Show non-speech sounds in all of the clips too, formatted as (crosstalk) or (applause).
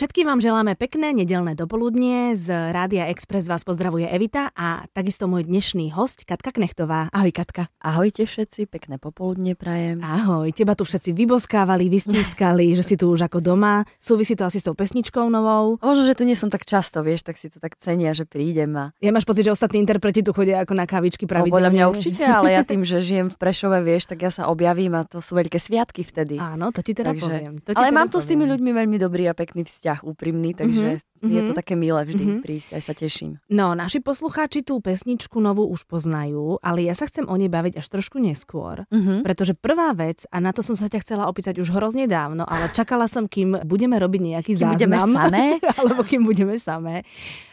Všetkým vám želáme pekné nedelné dopoludnie. Z Rádia Express vás pozdravuje Evita a takisto môj dnešný host Katka Knechtová. Ahoj Katka. Ahojte všetci, pekné popoludne prajem. Ahoj, teba tu všetci vyboskávali, vystískali, že si tu už ako doma. Súvisí to asi s tou pesničkou novou. Možno, že tu nie som tak často, vieš, tak si to tak cenia, že prídem a... Ja máš pocit, že ostatní interpreti tu chodia ako na kávičky pravidelne. No, podľa mňa určite, ale ja tým, že žijem v Prešove, vieš, tak ja sa objavím a to sú veľké sviatky vtedy. Áno, to ti teda Takže... poviem. To ti ale teda mám tu s tými poviem. ľuďmi veľmi dobrý a pekný vzťah, úprimný, takže mm-hmm. je to také milé vždy mm-hmm. prísť, aj sa teším. No, naši poslucháči tú pesničku novú už poznajú, ale ja sa chcem o nej baviť až trošku neskôr, Mm-hmm. pretože prvá vec, a na to som sa ťa chcela opýtať už hrozne dávno, ale čakala som, kým budeme robiť nejaký Kým budeme záznam. samé? (laughs) alebo kým budeme samé.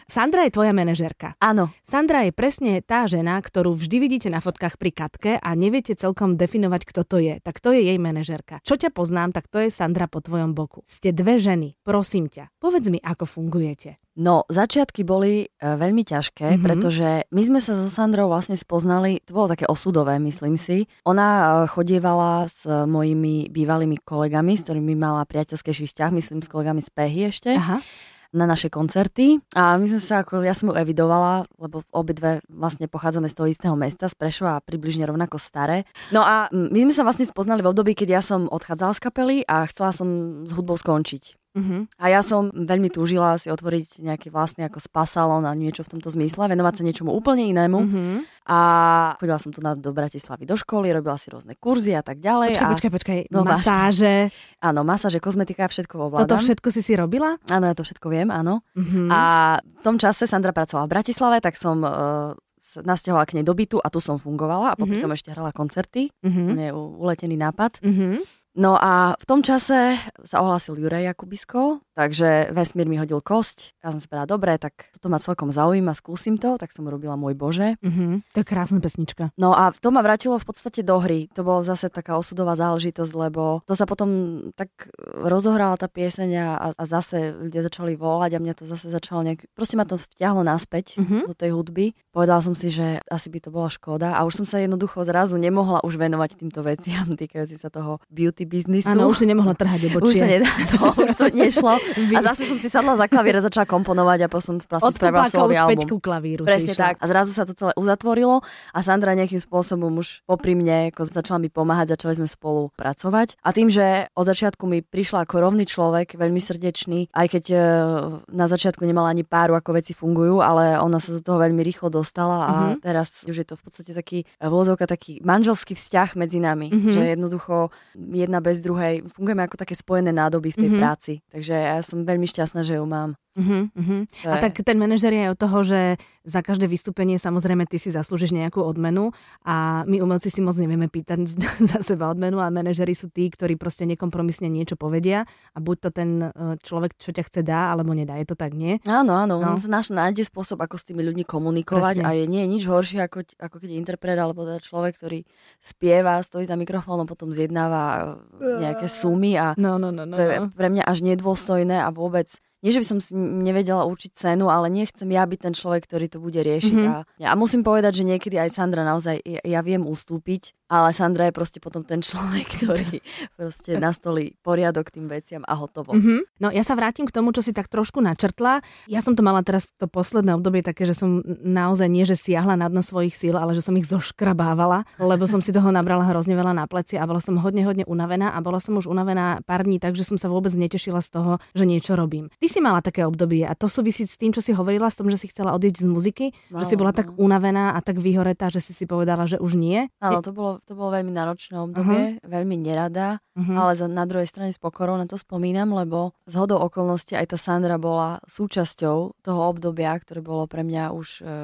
Sandra je tvoja manažerka. Áno, Sandra je presne tá žena, ktorú vždy vidíte na fotkách pri Katke a neviete celkom definovať, kto to je. Tak to je jej manažerka. Čo ťa poznám, tak to je Sandra po tvojom boku. Ste dve ženy. Prosím ťa, povedz mi, ako fungujete. No, začiatky boli e, veľmi ťažké, Mhm. mm-hmm. pretože my sme sa so Sandrou vlastne spoznali, to bolo také osudové, myslím si. Ona e, chodievala s mojimi bývalými kolegami, s ktorými mala priateľskejší vzťah, myslím s kolegami z Pehy ešte, Aha. Na naše koncerty. A my sme sa ako, ja som ju evidovala, lebo obidve vlastne pochádzame z toho istého mesta, z Prešova a približne rovnako staré. No a mm, my sme sa vlastne spoznali v období, keď ja som odchádzala z kapely a chcela som s hudbou skončiť. Uh-huh. A ja som veľmi túžila si otvoriť nejaký vlastný ako spa salón a niečo v tomto zmysle, venovať sa niečomu úplne inému. Uh-huh. A chodila som tu na, do Bratislavy do školy, robila si rôzne kurzy a tak ďalej. Počkaj, a, počkaj, počkaj. No, masáže. Áno, masáže, kozmetika, všetko ovládam. Toto všetko si si robila? Áno, ja to všetko viem, áno. Uh-huh. A v tom čase Sandra pracovala v Bratislave, tak som uh, nasťahovala k nej do bytu a tu som fungovala a popri Mhm. tom ešte hrala koncerty. Uh-huh. Nie, uletený nápad. Uh-huh. No a v tom čase sa ohlásil Juraj Jakubisko, takže vesmír mi hodil kosť. Ja som si povedala, dobre, tak toto ma celkom zaujíma, skúsim to, tak som robila Môj Bože. Uh-huh. To je krásna pesnička. No a to ma vrátilo v podstate do hry. To bola zase taká osudová záležitosť, lebo to sa potom tak rozohrala tá pieseň a, a zase ľudia začali volať a mňa to zase začalo nejak... Proste ma to vťahlo naspäť Mhm. do tej hudby. Povedala som si, že asi by to bola škoda a už som sa jednoducho zrazu nemohla už venovať týmto veciam týkajúci sa toho beauty biznisu. Áno, už si nemohla trhať Už obočie. sa nedá, to, už to nešlo. (laughs) A zase som si sadla za klavír a začala komponovať a potom vlastne Od spravila solový späť album. ku klavíru. Presne tak. A zrazu sa to celé uzatvorilo a Sandra nejakým spôsobom už popri mne ako začala mi pomáhať, začali sme spolu pracovať. A tým, že od začiatku mi prišla ako rovný človek, veľmi srdečný, aj keď e, na začiatku nemala ani páru, ako veci fungujú, ale ona sa do toho veľmi rýchlo dostala a Mhm. teraz už je to v podstate taký e, vôzovka, taký manželský vzťah medzi nami, Mhm. že jednoducho jedna bez druhej fungujeme ako také spojené nádoby v tej Mhm. práci. Takže ja som veľmi šťastná, že ju mám. Uh-huh, uh-huh. A tak ten manažer je od toho, že za každé vystúpenie samozrejme ty si zaslúžiš nejakú odmenu a my umelci si moc nevieme pýtať (laughs) za seba odmenu a manažeri sú tí, ktorí proste nekompromisne niečo povedia a buď to ten e, človek, čo ťa chce dá, alebo nedá. Je to tak, nie? Áno, áno, No. on sa náš nájde spôsob, ako s tými ľuďmi komunikovať Presne. a je, nie je nič horšie, ako, ako keď interpret alebo teda človek, ktorý spieva, stojí za mikrofónom, potom zjednáva nejaké sumy a No, no, no, no. to je pre mňa až nedôstojné a vôbec nie, že by som si nevedela určiť cenu, ale nechcem ja byť ten človek, ktorý to bude riešiť. Mhm. Mm-hmm. A, a musím povedať, že niekedy aj Sandra naozaj, ja, ja viem ustúpiť, ale Sandra je proste potom ten človek, ktorý (laughs) proste nastolí poriadok tým veciam a hotovo. Mhm. No ja sa vrátim k tomu, čo si tak trošku načrtla. Ja som to mala teraz to posledné obdobie také, že som naozaj nie, že siahla na dno svojich síl, ale že som ich zoškrabávala, lebo som si toho nabrala hrozne veľa na pleci a bola som hodne, hodne unavená a bola som už unavená pár dní, takže som sa vôbec netešila z toho, že niečo robím. Ty si mala také obdobie a to súvisí s tým, čo si hovorila, s tom, že si chcela odísť z muziky, že si bola Mala, tak unavená a tak vyhoretá, že si si povedala, že už nie. Áno, to bolo, to bolo veľmi náročné obdobie, veľmi nerada, Mhm. ale za, na druhej strane s pokorou na to spomínam, lebo z hodou okolností aj tá Sandra bola súčasťou toho obdobia, ktoré bolo pre mňa už, e,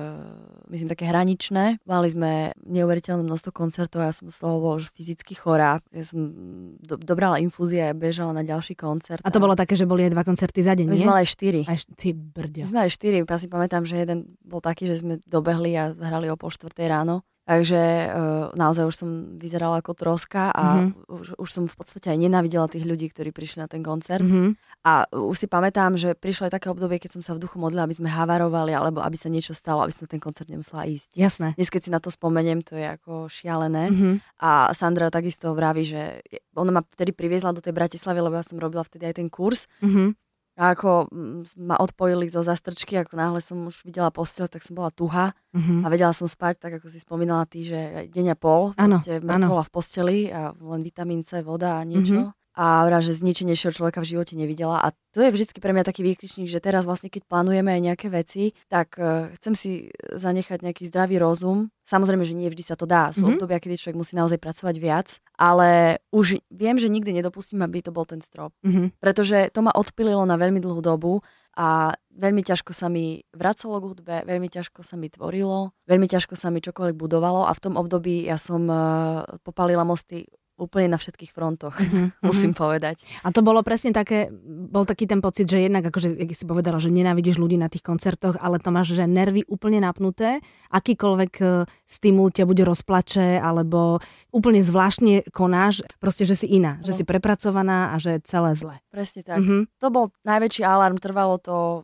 myslím, také hraničné. Mali sme neuveriteľné množstvo koncertov, ja som z toho bola už fyzicky chorá. Ja som do, dobrala infúzia a bežala na ďalší koncert. A to bolo také, že boli aj dva koncerty za deň, My nie? sme mali aj štyri. Až ty My brďo. sme aj štyri, ja si pamätám, že jeden bol taký, že sme dobehli a hrali o pol štvrtej ráno. Takže uh, naozaj už som vyzerala ako troska a Mhm. mm-hmm. už, už som v podstate aj nenávidela tých ľudí, ktorí prišli na ten koncert. Mhm. A už si pamätám, že prišlo aj také obdobie, keď som sa v duchu modlila, aby sme havarovali, alebo aby sa niečo stalo, aby som ten koncert nemusela ísť. Jasné. Dnes, keď si na to spomeniem, to je ako šialené. Mhm. A Sandra takisto vraví, že ona ma vtedy priviezla do tej Bratislavy, lebo ja som robila vtedy aj ten kurz. Mhm. A ako mm, ma odpojili zo zastrčky, ako náhle som už videla postel, tak som bola tuha Uh-huh. a vedela som spať, tak ako si spomínala ty, že deň a pol, Áno, proste mŕtvola v posteli a len vitamín C, voda a niečo. A vrá, že zničenejšieho človeka v živote nevidela. A to je vždycky pre mňa taký výkričník, že teraz vlastne, keď plánujeme aj nejaké veci, tak uh, chcem si zanechať nejaký zdravý rozum. Samozrejme, že nie vždy sa to dá. Sú Mhm. obdobia, kedy človek musí naozaj pracovať viac, ale už viem, že nikdy nedopustím, aby to bol ten strop. Uh-huh. Pretože to ma odpililo na veľmi dlhú dobu a veľmi ťažko sa mi vracalo k hudbe, veľmi ťažko sa mi tvorilo, veľmi ťažko sa mi čokoľvek budovalo a v tom období ja som uh, popalila mosty úplne na všetkých frontoch, Uh-huh. (laughs) musím povedať. A to bolo presne také, bol taký ten pocit, že jednak, akože, jak si povedala, že nenávidíš ľudí na tých koncertoch, ale to máš, že nervy úplne napnuté, akýkoľvek e, stimul ťa bude rozplače, alebo úplne zvláštne konáš, proste, že si iná, že No. si prepracovaná a že celé zle. Presne tak. Mhm. To bol najväčší alarm, trvalo to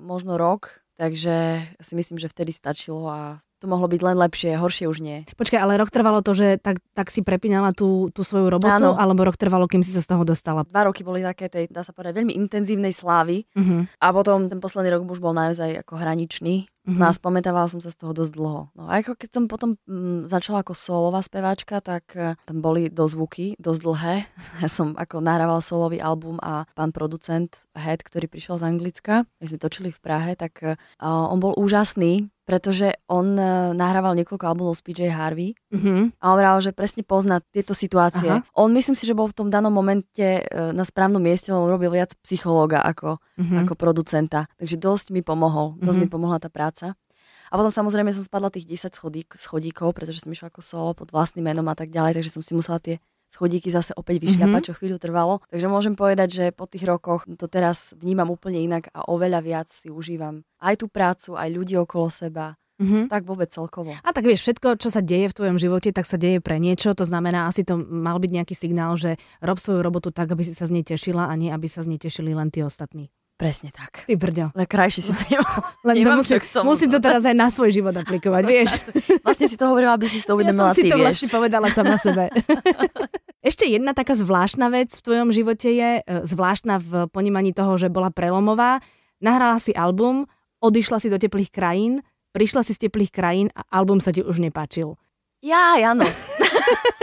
možno rok, takže si myslím, že vtedy stačilo a to mohlo byť len lepšie, horšie už nie. Počkaj, ale rok trvalo to, že tak, tak si prepínala tú, tú svoju robotu, Áno. alebo rok trvalo, kým si sa z toho dostala? Dva roky boli také tej, dá sa povedať, veľmi intenzívnej slávy Uh-huh. a potom ten posledný rok už bol naozaj ako hraničný. No a spometávala som sa z toho dosť dlho. No a ako keď som potom mm, začala ako solová speváčka, tak eh, tam boli dozvuky, dosť dlhé. (laughs) Ja som ako nahrávala solový album a pán producent Head, ktorý prišiel z Anglicka, my sme točili v Prahe, tak eh, on bol úžasný, pretože on eh, nahrával niekoľko albumov s PJ Harvey Uh-huh. a on vral, že presne pozná tieto situácie. Aha. On myslím si, že bol v tom danom momente eh, na správnom mieste, on robil viac psychológa ako Uh-huh. ako producenta. Takže dosť mi pomohol, dosť Mhm. mi pomohla tá práca. A potom samozrejme som spadla tých 10 schodík, schodíkov, pretože som išla ako solo pod vlastným menom a tak ďalej, takže som si musela tie schodíky zase opäť vyšľapať, Mhm. čo chvíľu trvalo. Takže môžem povedať, že po tých rokoch to teraz vnímam úplne inak a oveľa viac si užívam aj tú prácu, aj ľudí okolo seba, Uh-huh. tak vôbec celkovo. A tak vieš, všetko, čo sa deje v tvojom živote, tak sa deje pre niečo. To znamená, asi to mal byť nejaký signál, že rob svoju robotu tak, aby si sa z nej tešila a nie, aby sa z nej tešili len tí ostatní. Presne tak. Ty brďo. Ale krajšie si to nemal. (laughs) Len to musím, čo k tomu musím to teraz aj na svoj život aplikovať, (laughs) vieš. Vlastne si to hovorila, aby si to (laughs) Ja uvedomila som si ty, to vieš. vlastne povedala sama sebe. Ešte jedna taká zvláštna vec v tvojom živote je, e, zvláštna v ponímaní toho, že bola prelomová. Nahrala si album, odišla si do teplých krajín, prišla si z teplých krajín a album sa ti už nepáčil. Ja, áno. (laughs)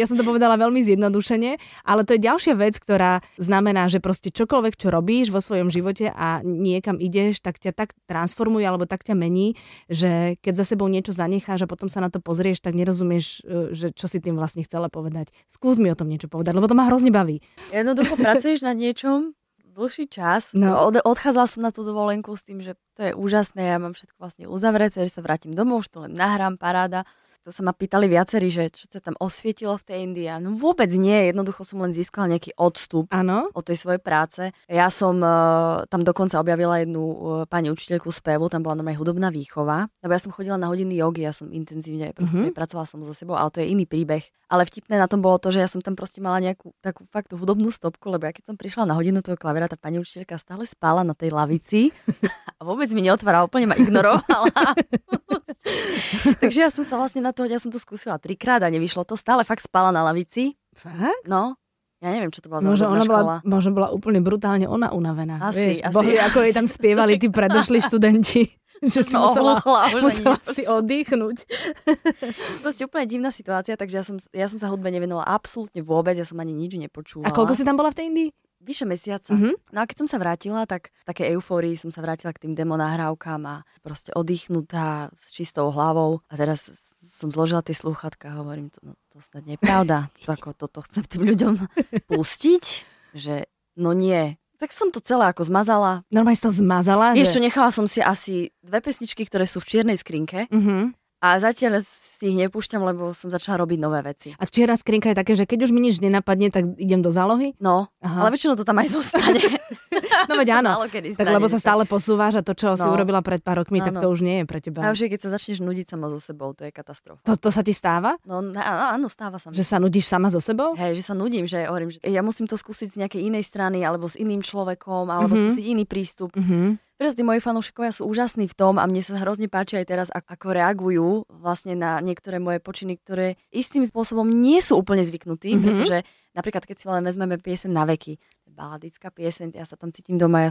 Ja som to povedala veľmi zjednodušene, ale to je ďalšia vec, ktorá znamená, že proste čokoľvek, čo robíš vo svojom živote a niekam ideš, tak ťa tak transformuje alebo tak ťa mení, že keď za sebou niečo zanecháš a potom sa na to pozrieš, tak nerozumieš, e, že čo si tým vlastne chcela povedať. Skús mi o tom niečo povedať, lebo to ma hrozne baví. Jednoducho pracuješ na niečom dlhší čas. No. Od, odchádzala som na tú dovolenku s tým, že to je úžasné, ja mám všetko vlastne uzavreté, že sa vrátim domov, už to len nahrám, paráda. To sa ma pýtali viacerí, že čo sa tam osvietilo v tej Indii. No vôbec nie, jednoducho som len získala nejaký odstup Áno? od tej svojej práce. Ja som uh, tam dokonca objavila jednu uh, pani učiteľku spevu, tam bola normálne hudobná výchova, lebo ja som chodila na hodiny jogy, ja som intenzívne proste Mhm. mm-hmm. pracovala som so sebou, ale to je iný príbeh. Ale vtipné na tom bolo to, že ja som tam proste mala nejakú takú fakt hudobnú stopku, lebo ja keď som prišla na hodinu toho klavíra, tá pani učiteľka stále spala na tej lavici (laughs) a vôbec mi neotvárala, úplne ma ignorovala. (laughs) Takže ja som sa vlastne na to, ja som to skúsila trikrát a nevyšlo to, stále fakt spala na lavici. Fakt? No, ja neviem, čo to bola za Možno ona, bola, škola. možno bola úplne brutálne ona unavená. Asi, vieš, asi, bohvie, ako jej tam spievali tí predošli (laughs) študenti. že si No, musela, (laughs) ohluchla, musela si oddychnúť. (laughs) Proste úplne divná situácia, takže ja som, ja som sa hudbe nevenovala absolútne vôbec, ja som ani nič nepočúvala. A koľko si tam bola v tej Indii? Vyše mesiaca. Mhm. No a keď som sa vrátila, tak v takej eufórii som sa vrátila k tým demo nahrávkam a proste oddychnutá s čistou hlavou. A teraz som zložila tie slúchatka a hovorím, to, no, to snad nie je pravda. To, ako, toto chcem tým ľuďom pustiť, že no nie. Tak som to celé ako zmazala. Normálne si to zmazala? Vieš čo, že... nechala som si asi dve pesničky, ktoré sú v čiernej skrinke Uh-huh. a zatiaľ si ich nepúšťam, lebo som začala robiť nové veci. A čierna skrinka je také, že keď už mi nič nenapadne, tak idem do zálohy? No, Aha. ale väčšinou to tam aj zostane. (laughs) No veď áno. Tak lebo sa stále posúvaš a to, čo si No. urobila pred pár rokmi, tak Áno. to už nie je pre teba. A už je, keď sa začneš nudiť sama so sebou, to je katastrofa. To, to sa ti stáva? No áno, stáva sa mi. Že sa nudíš sama so sebou? Hej, že sa nudím, že hovorím, že ja musím to skúsiť z nejakej inej strany, alebo s iným človekom, alebo Mhm. mm-hmm. skúsiť iný prístup. Uh-huh. Preto tí moji fanúšikovia sú úžasní v tom a mne sa hrozne páči aj teraz, ak- ako reagujú vlastne na niektoré moje počiny, ktoré istým spôsobom nie sú úplne zvyknutí, mm-hmm. pretože napríklad keď si len vezmeme piesen na veky, baladická pieseň, ja sa tam cítim doma, ja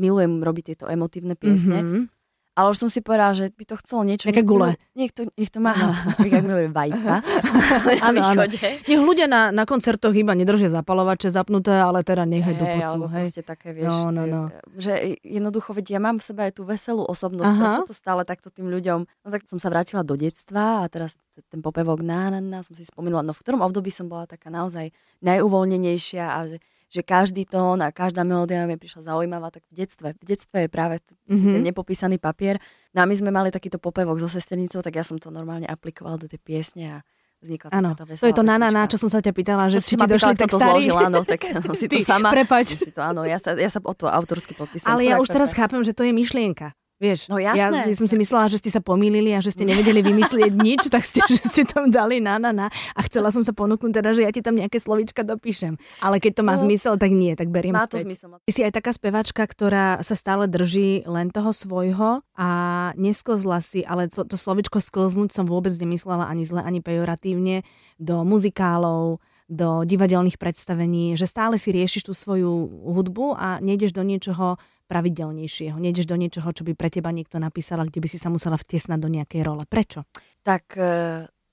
milujem robiť tieto emotívne piesne. Mm-hmm ale už som si povedala, že by to chcelo niečo... Také gule. Nech to, nech to má, (laughs) jak mi hovorí, vajca. (laughs) áno, áno. Nech ľudia na, na koncertoch iba nedržia zapalovače zapnuté, ale teda nechaj do pocu. Hej, také, vieš, no, no, no. že jednoducho, veď ja mám v sebe aj tú veselú osobnosť, Aha. prečo to stále takto tým ľuďom... No tak som sa vrátila do detstva a teraz ten popevok na, na, na som si spomínala, no v ktorom období som bola taká naozaj najuvoľnenejšia a že že každý tón a každá melódia mi prišla zaujímavá, tak v detstve, v detstve je práve mm-hmm. ten nepopísaný papier. No a my sme mali takýto popevok so sesternicou, tak ja som to normálne aplikovala do tej piesne a vznikla ano, taká to je to na, na, na, čo som sa ťa pýtala, že či ti došli to zložila, áno, tak (laughs) (laughs) si to sama. Prepač. Si to, áno, ja sa, ja sa o to autorsky podpísam. Ale ja už teraz chápem, že to je myšlienka. Vieš, no jasné. ja som si myslela, že ste sa pomýlili a že ste nevedeli vymyslieť (laughs) nič, tak ste, že ste tam dali na, na, na. A chcela som sa ponúknuť teda, že ja ti tam nejaké slovička dopíšem. Ale keď to má no, zmysel, tak nie, tak beriem má späť. to zmysel. Ty si aj taká spevačka, ktorá sa stále drží len toho svojho a nesklzla si, ale to, to slovičko sklznúť som vôbec nemyslela ani zle, ani pejoratívne do muzikálov, do divadelných predstavení, že stále si riešiš tú svoju hudbu a nejdeš do niečoho pravidelnejšieho. Nejdeš do niečoho, čo by pre teba niekto napísal, kde by si sa musela vtiesnať do nejakej role. Prečo? Tak e,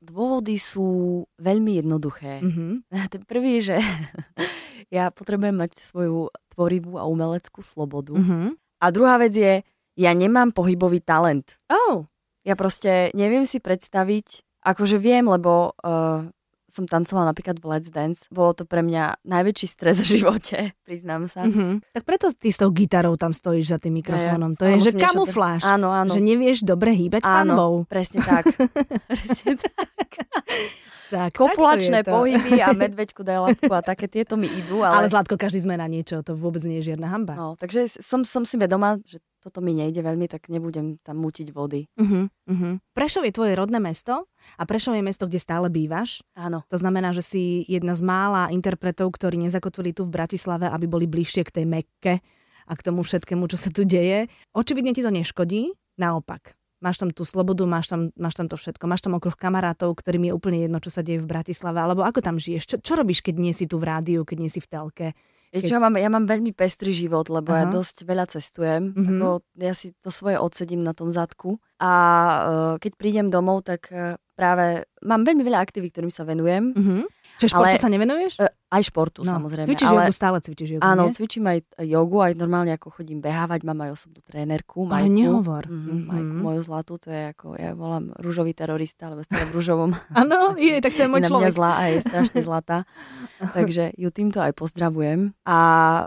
dôvody sú veľmi jednoduché. Mm-hmm. (laughs) Ten prvý, že (laughs) ja potrebujem mať svoju tvorivú a umeleckú slobodu. Mm-hmm. A druhá vec je, ja nemám pohybový talent. Oh. Ja proste neviem si predstaviť, akože viem, lebo uh, som tancovala napríklad v Let's Dance. Bolo to pre mňa najväčší stres v živote, (laughs) priznám sa. Mm-hmm. Tak preto ty s tou gitarou tam stojíš za tým mikrofónom. Ja, to je, že kamufláž. Áno, áno. Že nevieš dobre hýbať áno, panvou. presne tak. (laughs) presne tak. Tak, Kopulačné pohyby a (laughs) medveďku daj lapku a také tieto mi idú. Ale... ale Zlatko, každý sme na niečo, to vôbec nie je žiadna hamba. No, takže som, som si vedomá, že toto mi nejde veľmi, tak nebudem tam mutiť vody. Uh-huh, uh-huh. Prešov je tvoje rodné mesto a Prešov je mesto, kde stále bývaš. Áno. To znamená, že si jedna z mála interpretov, ktorí nezakotvili tu v Bratislave, aby boli bližšie k tej Mekke a k tomu všetkému, čo sa tu deje. Očividne ti to neškodí, naopak. Máš tam tú slobodu, máš tam, máš tam to všetko. Máš tam okruh kamarátov, ktorým je úplne jedno, čo sa deje v Bratislave. Alebo ako tam žiješ? Čo, čo robíš, keď nie si tu v rádiu, keď nie si v telke? Keď... Čo, ja, mám, ja mám veľmi pestrý život, lebo Aha. ja dosť veľa cestujem. Mm-hmm. Ako, ja si to svoje odsedím na tom zadku. A uh, keď prídem domov, tak uh, práve mám veľmi veľa aktivít, ktorým sa venujem. Mm-hmm. Čiže športu ale, sa nevenuješ? Uh, aj športu, no, samozrejme. Cvičíš ale, jogu, stále cvičíš jogu, Áno, nie? cvičím aj jogu, aj normálne ako chodím behávať, mám aj osobnú trénerku, Majku. Ale nehovor. Mm-hmm, mm-hmm. Majku, moju zlatú, to je ako, ja volám rúžový terorista, lebo stále v rúžovom. (laughs) Áno, je, tak to je (laughs) môj je človek. mňa zlá a je strašne zlatá. (laughs) Takže ju týmto aj pozdravujem. A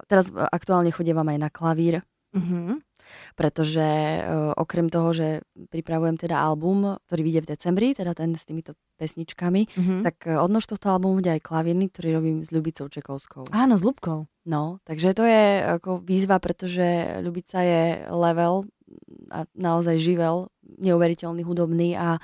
teraz aktuálne chodievam aj na klavír. Mm-hmm pretože uh, okrem toho, že pripravujem teda album, ktorý vyjde v decembri, teda ten s týmito pesničkami, mm-hmm. tak uh, odnož tohto albumu bude aj klavírny, ktorý robím s Ľubicou Čekovskou. Áno, s Ľubkou. No, takže to je ako výzva, pretože Ľubica je level a naozaj živel, neuveriteľný hudobný a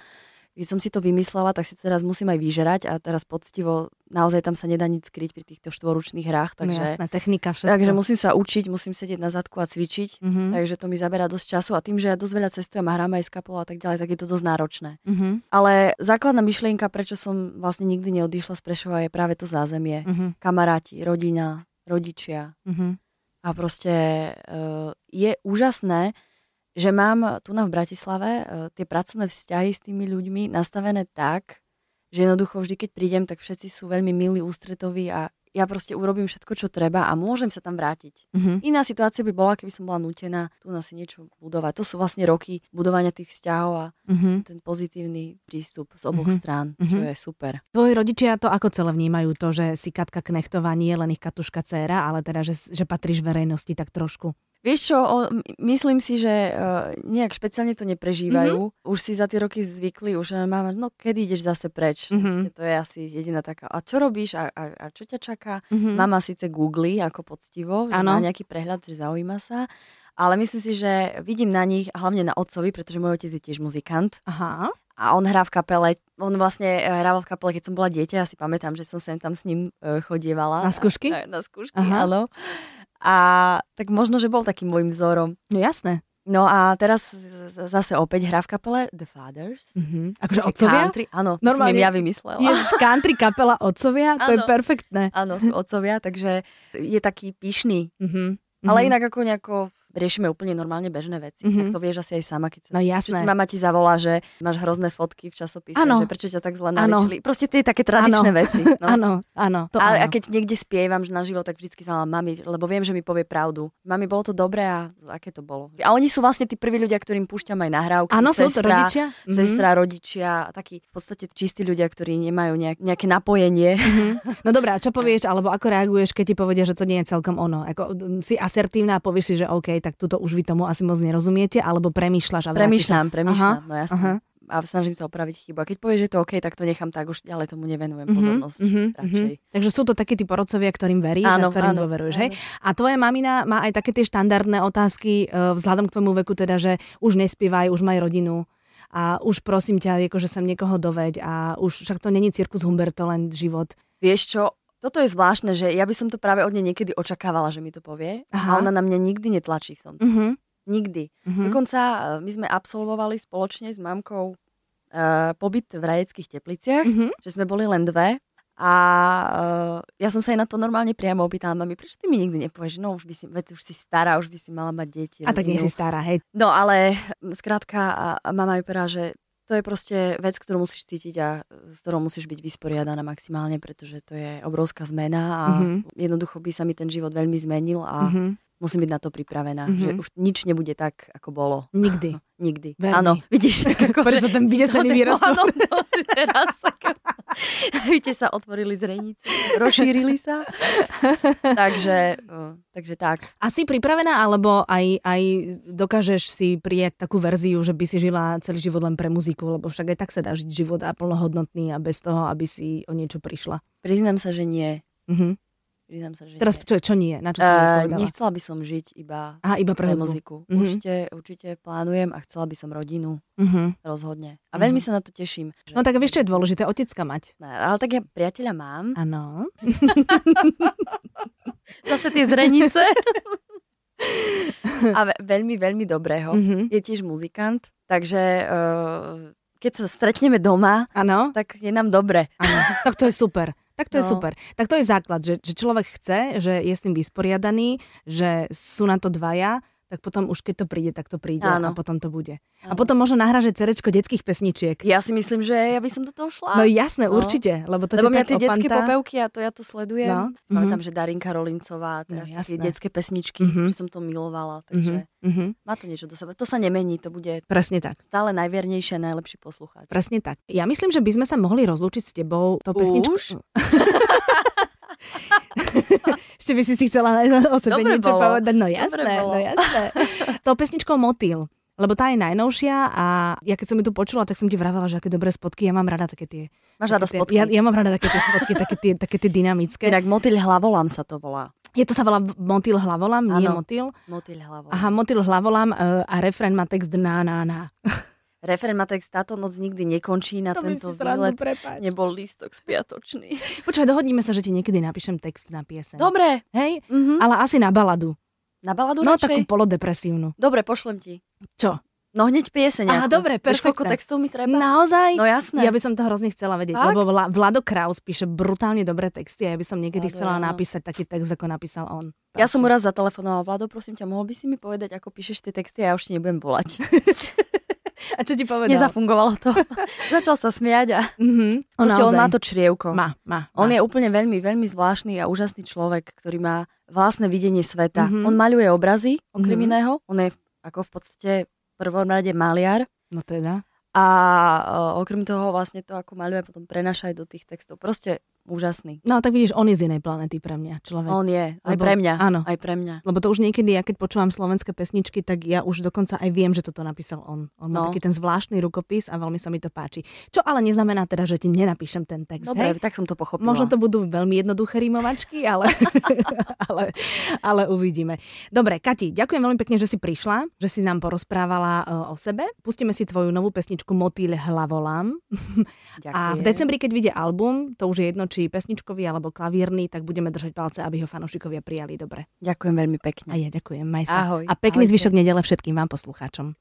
keď som si to vymyslela, tak si to teraz musím aj vyžerať a teraz poctivo, naozaj tam sa nedá nič skryť pri týchto štvoručných hrách. No takže, no jasné, technika všetko. Takže musím sa učiť, musím sedieť na zadku a cvičiť, mm-hmm. takže to mi zabera dosť času a tým, že ja dosť veľa cestujem a hrám aj s kapou a tak ďalej, tak je to dosť náročné. Mm-hmm. Ale základná myšlienka, prečo som vlastne nikdy neodišla z Prešova je práve to zázemie. Mm-hmm. Kamaráti, rodina, rodičia. Mm-hmm. A proste uh, je úžasné, že mám tu na v Bratislave uh, tie pracovné vzťahy s tými ľuďmi nastavené tak, že jednoducho vždy, keď prídem, tak všetci sú veľmi milí, ústretoví a ja proste urobím všetko, čo treba a môžem sa tam vrátiť. Mm-hmm. Iná situácia by bola, keby som bola nutená tu na si niečo budovať. To sú vlastne roky budovania tých vzťahov a mm-hmm. ten pozitívny prístup z oboch mm-hmm. strán, čo mm-hmm. je super. Tvoji rodičia to ako celé vnímajú to, že si Katka Knechtová nie je len ich Katuška dcéra, ale teda, že, že patríš verejnosti tak trošku? Vieš čo, myslím si, že uh, nejak špeciálne to neprežívajú. Mm-hmm. Už si za tie roky zvykli, už máme, no kedy ideš zase preč. Mm-hmm. to je asi jediná taká. A čo robíš a, a, a čo ťa čaká? Mm-hmm. Mama síce googli ako poctivo, že má nejaký prehľad, že zaujíma sa. Ale myslím si, že vidím na nich, hlavne na otcovi, pretože môj otec je tiež muzikant. Aha. A on hrá v kapele, on vlastne eh, hrával v kapele, keď som bola dieťa, ja si pamätám, že som sem tam s ním chodievala. Na skúšky? Na, na skúšky, Aha. áno. A tak možno, že bol takým môjim vzorom. No jasné. No a teraz zase opäť hra v kapele The Fathers. Mm-hmm. Akože otcovia? Country, áno, Normálne- som im ja vymyslela. Ježiš, country kapela otcovia? To je perfektné. Áno, sú otcovia, takže je taký pyšný. Mm-hmm. Ale inak ako nejako riešime úplne normálne bežné veci. Mhm. Tak to vieš asi aj sama, keď sa... No Čo jasné. ti mama ti zavolá, že máš hrozné fotky v časopise, Áno. že prečo ťa tak zle naličili. Proste tie také tradičné Áno. veci. No. (laughs) Áno, áno. To a, a keď niekde spievam že naživo, tak vždycky sa mami, lebo viem, že mi povie pravdu. Mami, bolo to dobré a aké to bolo. A oni sú vlastne tí prví ľudia, ktorým púšťam aj nahrávky. Áno, sú to rodičia? Mhm. Sestra, rodičia, a takí v podstate čistí ľudia, ktorí nemajú nejak, nejaké napojenie. (laughs) No dobrá, čo povieš, alebo ako reaguješ, keď ti povedia, že to nie je celkom ono? Ako, si asertívna a povieš si, že OK, tak tuto už vy tomu asi moc nerozumiete, alebo premýšľaš a vrátiš Premýšľam, sa? premýšľam, Aha, no jasné. aha. A snažím sa opraviť chybu. A keď povieš, že je to OK, tak to nechám tak, už ďalej tomu nevenujem Mhm, pozornosť. mhm, radšej. mhm. Takže sú to takí tí porodcovia, ktorým veríš a Áno, ktorým áno, dôveruješ, áno. hej? A tvoja mamina má aj také tie štandardné otázky e, vzhľadom k tvojmu veku, teda, že už nespievaj, už maj rodinu a už prosím ťa, akože sem niekoho doveď a už však to není cirkus Humberto, len život. Vieš čo, toto je zvláštne, že ja by som to práve od nej niekedy očakávala, že mi to povie. Aha. A ona na mňa nikdy netlačí v tomto. Uh-huh. Nikdy. Uh-huh. Dokonca e, my sme absolvovali spoločne s mamkou uh, pobyt v rajeckých tepliciach, Uh-huh. že sme boli len dve. A uh, ja som sa aj na to normálne priamo opýtala, mami, prečo ty mi nikdy nepovieš, no už by si, veď už si stará, už by si mala mať deti. A tak nie rodinu." si stará, hej. No ale skrátka a, a mama mi povedala, že to je proste vec, ktorú musíš cítiť a s ktorou musíš byť vysporiadaná maximálne, pretože to je obrovská zmena a Mhm. jednoducho by sa mi ten život veľmi zmenil a Uh-huh. Musím byť na to pripravená, Mhm. že už nič nebude tak, ako bolo. Nikdy. (laughs) Nikdy. Veľmi. Áno, vidíš, (laughs) ako... Preto sa ten vydesený výraz. Áno, teraz ako... (laughs) Víte, sa otvorili zrenice, rozšírili sa. takže, takže tak. A si pripravená, alebo aj, aj dokážeš si prijať takú verziu, že by si žila celý život len pre muziku, lebo však aj tak sa dá žiť život a plnohodnotný a bez toho, aby si o niečo prišla. Priznám sa, že nie. Mhm. Priznám sa, že Teraz nie. čo, čo nie? Na čo odpovedala? nechcela by som žiť iba Aha, iba pre, pre muziku. Mhm. Určite, určite plánujem a chcela by som rodinu, Mhm. rozhodne. A veľmi sa na to teším. že- No tak vieš, čo je dôležité? Otecka mať. Ne, Ale tak ja priateľa mám. Áno. (laughs) Zase tie zrenice. a ve- veľmi, veľmi dobrého. Mhm. Je tiež muzikant, takže uh, keď sa stretneme doma, Áno. tak je nám dobre. Áno. Tak to je super. Tak to je No. super. Tak to je základ, že, že človek chce, že je s tým vysporiadaný, že sú na to dvaja, tak potom už keď to príde, tak to príde a Áno. potom to bude. A Áno. potom možno nahráže cerečko detských pesničiek. Ja si myslím, že ja by som do toho šla. No jasné, No. určite, lebo to Lebo mňa tie detské opantá. popevky, a to ja to sledujem. No, No. Pamätám, mhm. že Darinka Rolincová, No, teraz jasné. tie detské pesničky, Mhm. že som to milovala, takže Mhm, mhm. má to niečo do seba. To sa nemení, to bude Presne tak. stále najviernejšie a najlepší poslucháč. Presne tak. Ja myslím, že by sme sa mohli rozlúčiť s tebou tou Už? (laughs) (laughs) Ešte by si si chcela o sebe Dobre niečo bolo. povedať. No jasné, no jasné. Tou pesničkou Motýl. Lebo tá je najnovšia a ja keď som ju tu počula, tak som ti vravela, že aké dobré spotky. Ja mám rada také tie... Máš rada tie- spotky? Ja, ja mám rada také tie spotky, také tie, také tie dynamické. Inak motýľ hlavolám sa to volá. Je to sa volá Motýl hlavolam, nie Áno. Motýl. Hlavolám. Aha, Motýl hlavolam e, a refrén má text na, na, na. Referent ma text, táto noc nikdy nekončí na Robím tento výlet. prepáč. Nebol lístok spiatočný. (laughs) Počúvaj, dohodníme sa, že ti niekedy napíšem text na pieseň. Dobre. Hej? Mhm. Ale asi na baladu. Na baladu No takú radšej? polodepresívnu. Dobre, pošlem ti. Čo? No hneď pieseň. Aha, dobre, Vieš, koľko textov mi treba? Naozaj? No jasné. Ja by som toho hrozne chcela vedieť, Fakt? lebo Vla, Vlado Kraus píše brutálne dobré texty a ja by som niekedy Vlado, chcela áno. napísať taký text, ako napísal on. Ja som mu raz zatelefonovala, Vlado, prosím ťa, mohol by si mi povedať, ako píšeš tie texty a ja už ti nebudem volať. (laughs) A čo ti povedal? Nezafungovalo to. (laughs) Začal sa smiať a Mhm. On, proste on má to črievko. Má, má. On má. je úplne veľmi, veľmi zvláštny a úžasný človek, ktorý má vlastné videnie sveta. Mhm. On maľuje obrazy, okrem Mhm. iného. On je ako v podstate v prvom rade maliar. No teda. A uh, okrem toho vlastne to, ako maľuje, potom prenáša aj do tých textov. Proste úžasný. No tak vidíš, on je z inej planety pre mňa, človek. On je. Aj Lebo- pre mňa. áno. Aj pre mňa. Lebo to už niekedy, ja keď počúvam slovenské pesničky, tak ja už dokonca aj viem, že toto napísal on. On má No. taký ten zvláštny rukopis a veľmi sa mi to páči. Čo ale neznamená teda, že ti nenapíšem ten text. Dobre, hej? tak som to pochopila. Možno to budú veľmi jednoduché rímovačky, ale, (laughs) ale, ale uvidíme. Dobre, Kati, ďakujem veľmi pekne, že si prišla, že si nám porozprávala e, o sebe. Pustíme si tvoju novú pesničku Motýl hlavolám. Ďakujem. (laughs) A v decembri, keď vyjde album, to už je jedno, či či pesničkový alebo klavírny, tak budeme držať palce, aby ho fanúšikovia prijali dobre. Ďakujem veľmi pekne. A ja ďakujem, maj sa. Ahoj. A pekný Ahojte. zvyšok nedele všetkým vám poslucháčom.